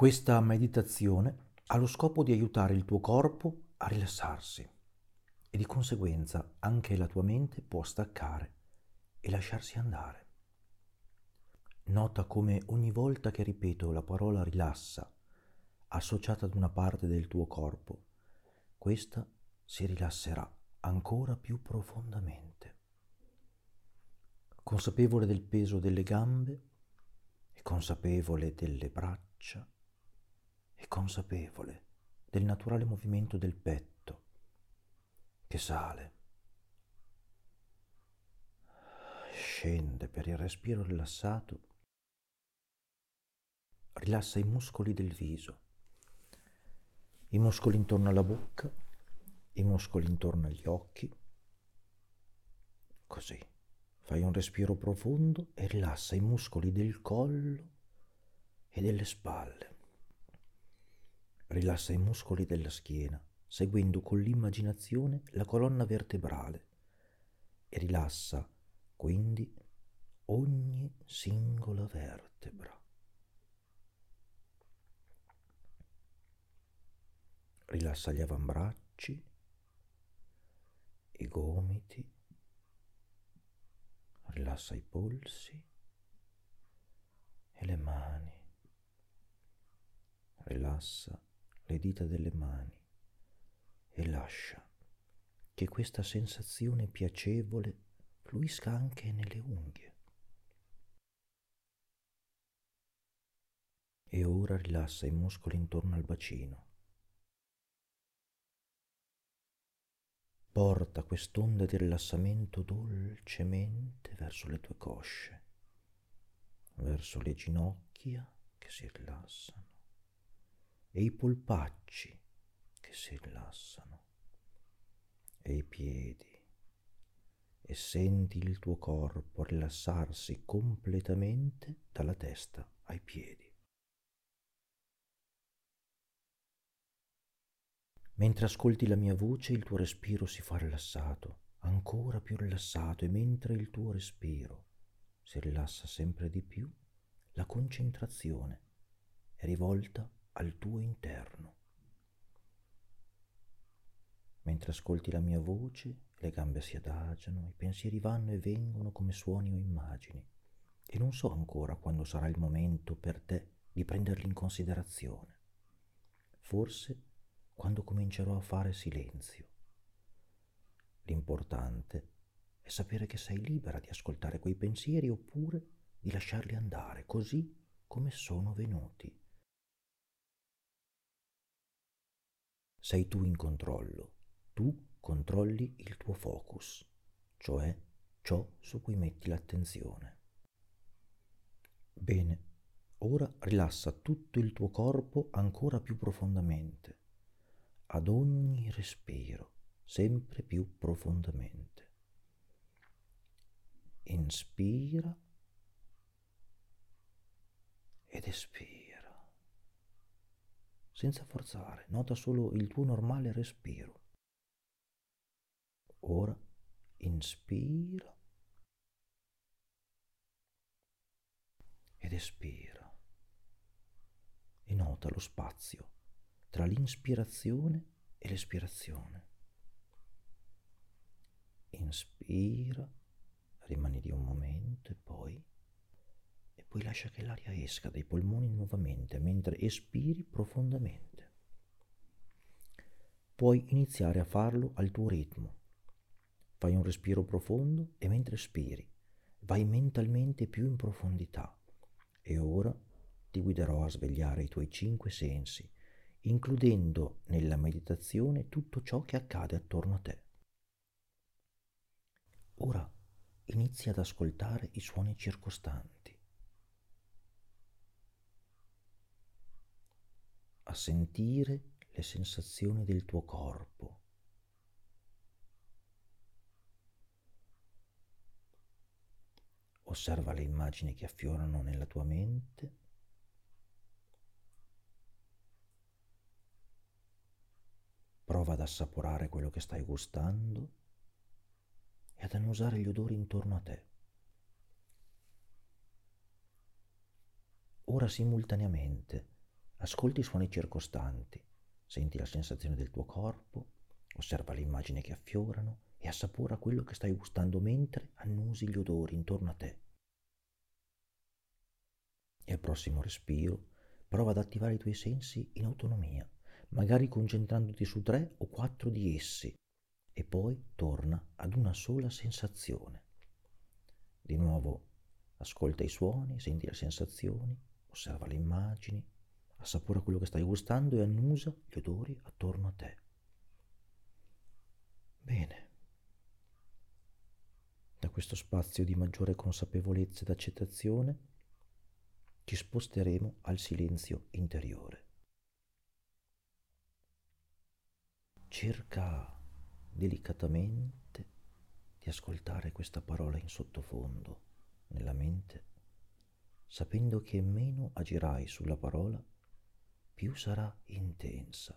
Questa meditazione ha lo scopo di aiutare il tuo corpo a rilassarsi e di conseguenza anche la tua mente può staccare e lasciarsi andare. Nota come ogni volta che ripeto la parola rilassa associata ad una parte del tuo corpo, questa si rilasserà ancora più profondamente. Consapevole del peso delle gambe e consapevole delle braccia e consapevole del naturale movimento del petto che sale, scende per il respiro rilassato, rilassa i muscoli del viso, i muscoli intorno alla bocca, i muscoli intorno agli occhi, così. Fai un respiro profondo e rilassa i muscoli del collo e delle spalle. Rilassa i muscoli della schiena, seguendo con l'immaginazione la colonna vertebrale e rilassa quindi ogni singola vertebra. Rilassa gli avambracci, i gomiti, rilassa i polsi e le mani. Rilassa le dita delle mani e lascia che questa sensazione piacevole fluisca anche nelle unghie. E ora rilassa i muscoli intorno al bacino. Porta quest'onda di rilassamento dolcemente verso le tue cosce, verso le ginocchia che si rilassano e i polpacci che si rilassano e i piedi e senti il tuo corpo rilassarsi completamente dalla testa ai piedi. Mentre ascolti la mia voce il tuo respiro si fa rilassato, ancora più rilassato e mentre il tuo respiro si rilassa sempre di più, la concentrazione è rivolta al tuo interno. Mentre ascolti la mia voce, le gambe si adagiano, i pensieri vanno e vengono come suoni o immagini e non so ancora quando sarà il momento per te di prenderli in considerazione. Forse quando comincerò a fare silenzio. L'importante è sapere che sei libera di ascoltare quei pensieri oppure di lasciarli andare così come sono venuti. Sei tu in controllo, tu controlli il tuo focus, cioè ciò su cui metti l'attenzione. Bene, ora rilassa tutto il tuo corpo ancora più profondamente, ad ogni respiro, sempre più profondamente. Inspira ed espira senza forzare, nota solo il tuo normale respiro. Ora inspira ed espira e nota lo spazio tra l'inspirazione e l'espirazione. Inspira, rimani di un momento e poi poi lascia che l'aria esca dai polmoni nuovamente mentre espiri profondamente. Puoi iniziare a farlo al tuo ritmo. Fai un respiro profondo e mentre espiri vai mentalmente più in profondità. E ora ti guiderò a svegliare i tuoi cinque sensi, includendo nella meditazione tutto ciò che accade attorno a te. Ora inizia ad ascoltare i suoni circostanti. A sentire le sensazioni del tuo corpo. Osserva le immagini che affiorano nella tua mente. Prova ad assaporare quello che stai gustando e ad annusare gli odori intorno a te. Ora simultaneamente Ascolti i suoni circostanti, senti la sensazione del tuo corpo, osserva le immagini che affiorano e assapora quello che stai gustando mentre annusi gli odori intorno a te. E al prossimo respiro prova ad attivare i tuoi sensi in autonomia, magari concentrandoti su tre o quattro di essi, e poi torna ad una sola sensazione. Di nuovo ascolta i suoni, senti le sensazioni, osserva le immagini, assapora quello che stai gustando e annusa gli odori attorno a te. Bene. Da questo spazio di maggiore consapevolezza ed accettazione ci sposteremo al silenzio interiore. Cerca delicatamente di ascoltare questa parola in sottofondo nella mente, sapendo che meno agirai sulla parola, più sarà intensa.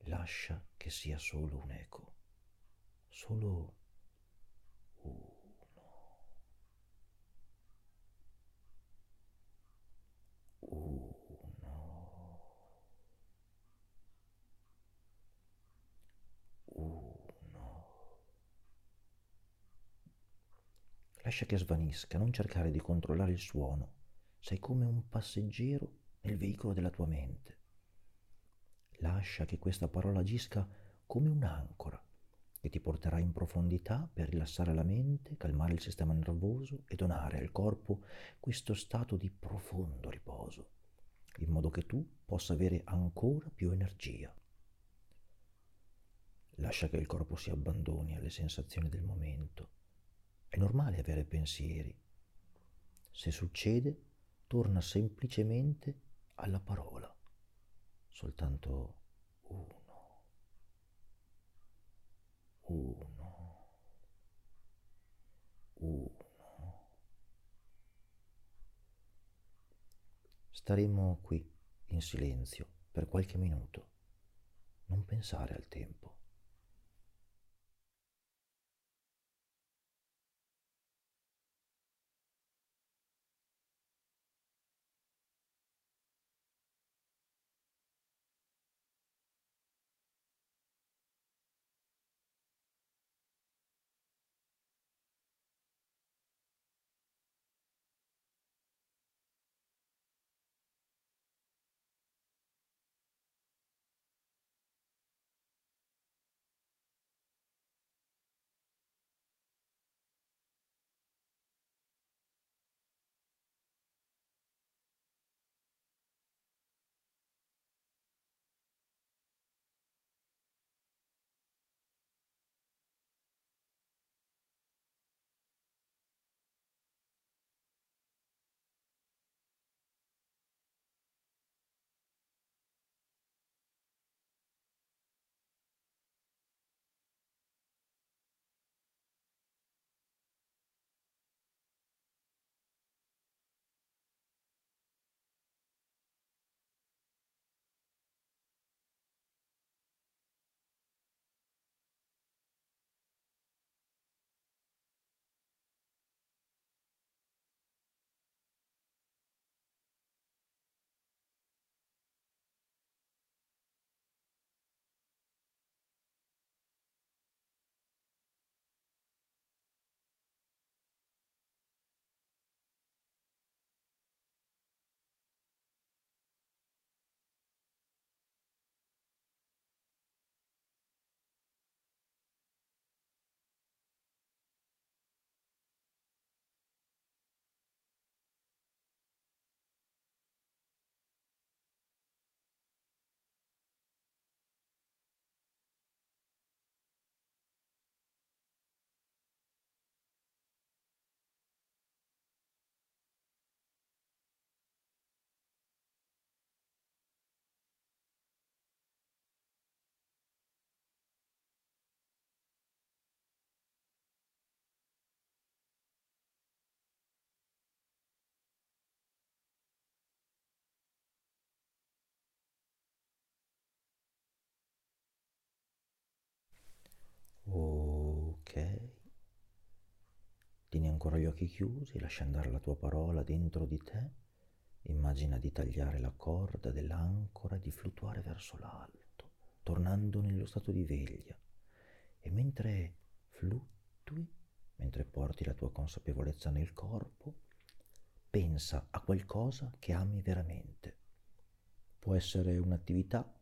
Lascia che sia solo un eco, solo uno. Uno. Lascia che svanisca, non cercare di controllare il suono. Sei come un passeggero nel veicolo della tua mente. Lascia che questa parola agisca come un'ancora che ti porterà in profondità per rilassare la mente, calmare il sistema nervoso e donare al corpo questo stato di profondo riposo, in modo che tu possa avere ancora più energia. Lascia che il corpo si abbandoni alle sensazioni del momento è normale avere pensieri. Se succede, torna semplicemente alla parola. Soltanto uno. Uno. Uno. Staremo qui in silenzio per qualche minuto. Non pensare al tempo. Tieni ancora gli occhi chiusi, lascia andare la tua parola dentro di te Immagina di tagliare la corda dell'ancora e di fluttuare verso l'alto, tornando nello stato di veglia. E mentre fluttui, mentre porti la tua consapevolezza nel corpo, pensa a qualcosa che ami veramente. Può essere un'attività,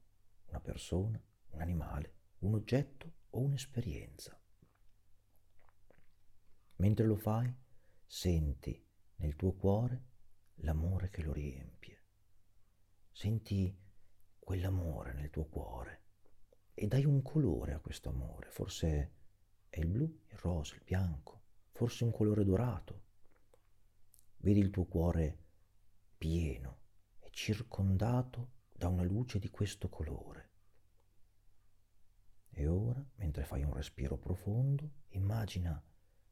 una persona, un animale, un oggetto o un'esperienza. Mentre lo fai, senti nel tuo cuore l'amore che lo riempie. Senti quell'amore nel tuo cuore e dai un colore a questo amore. Forse è il blu, il rosa, il bianco, forse un colore dorato. Vedi il tuo cuore pieno e circondato da una luce di questo colore. E ora, mentre fai un respiro profondo, immagina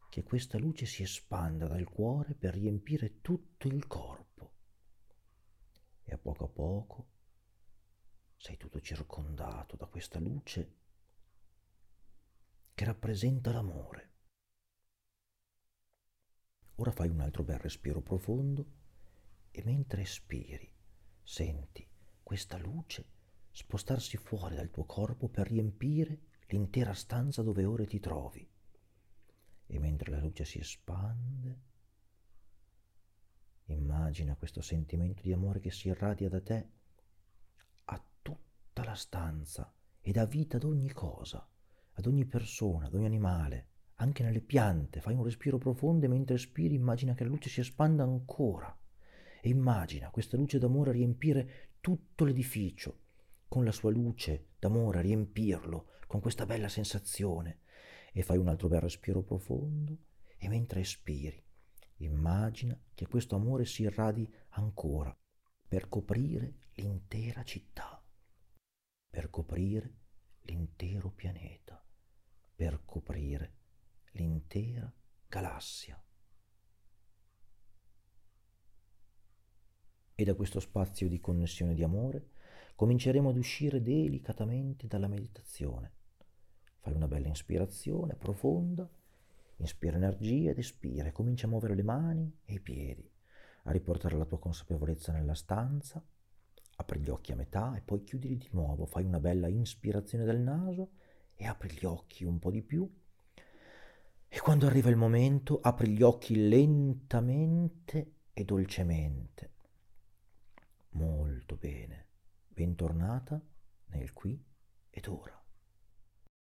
che questa luce si espanda dal cuore per riempire tutto il corpo. E a poco a poco sei tutto circondato da questa luce che rappresenta l'amore. Ora fai un altro bel respiro profondo e mentre espiri senti questa luce spostarsi fuori dal tuo corpo per riempire l'intera stanza dove ora ti trovi e mentre la luce si espande, immagina questo sentimento di amore che si irradia da te a tutta la stanza e dà vita ad ogni cosa, ad ogni persona, ad ogni animale, anche nelle piante. Fai un respiro profondo e mentre espiri immagina che la luce si espanda ancora e immagina questa luce d'amore riempire tutto l'edificio con la sua luce d'amore, riempirlo con questa bella sensazione e fai un altro bel respiro profondo e mentre espiri immagina che questo amore si irradi ancora per coprire l'intera città, per coprire l'intero pianeta, per coprire l'intera galassia. E da questo spazio di connessione di amore cominceremo ad uscire delicatamente dalla meditazione Fai una bella ispirazione profonda, inspira energia ed espira e comincia a muovere le mani e i piedi, a riportare la tua consapevolezza nella stanza, apri gli occhi a metà e poi chiudili di nuovo, fai una bella inspirazione del naso e apri gli occhi un po' di più. E quando arriva il momento, apri gli occhi lentamente e dolcemente. Molto bene. Bentornata nel qui ed ora.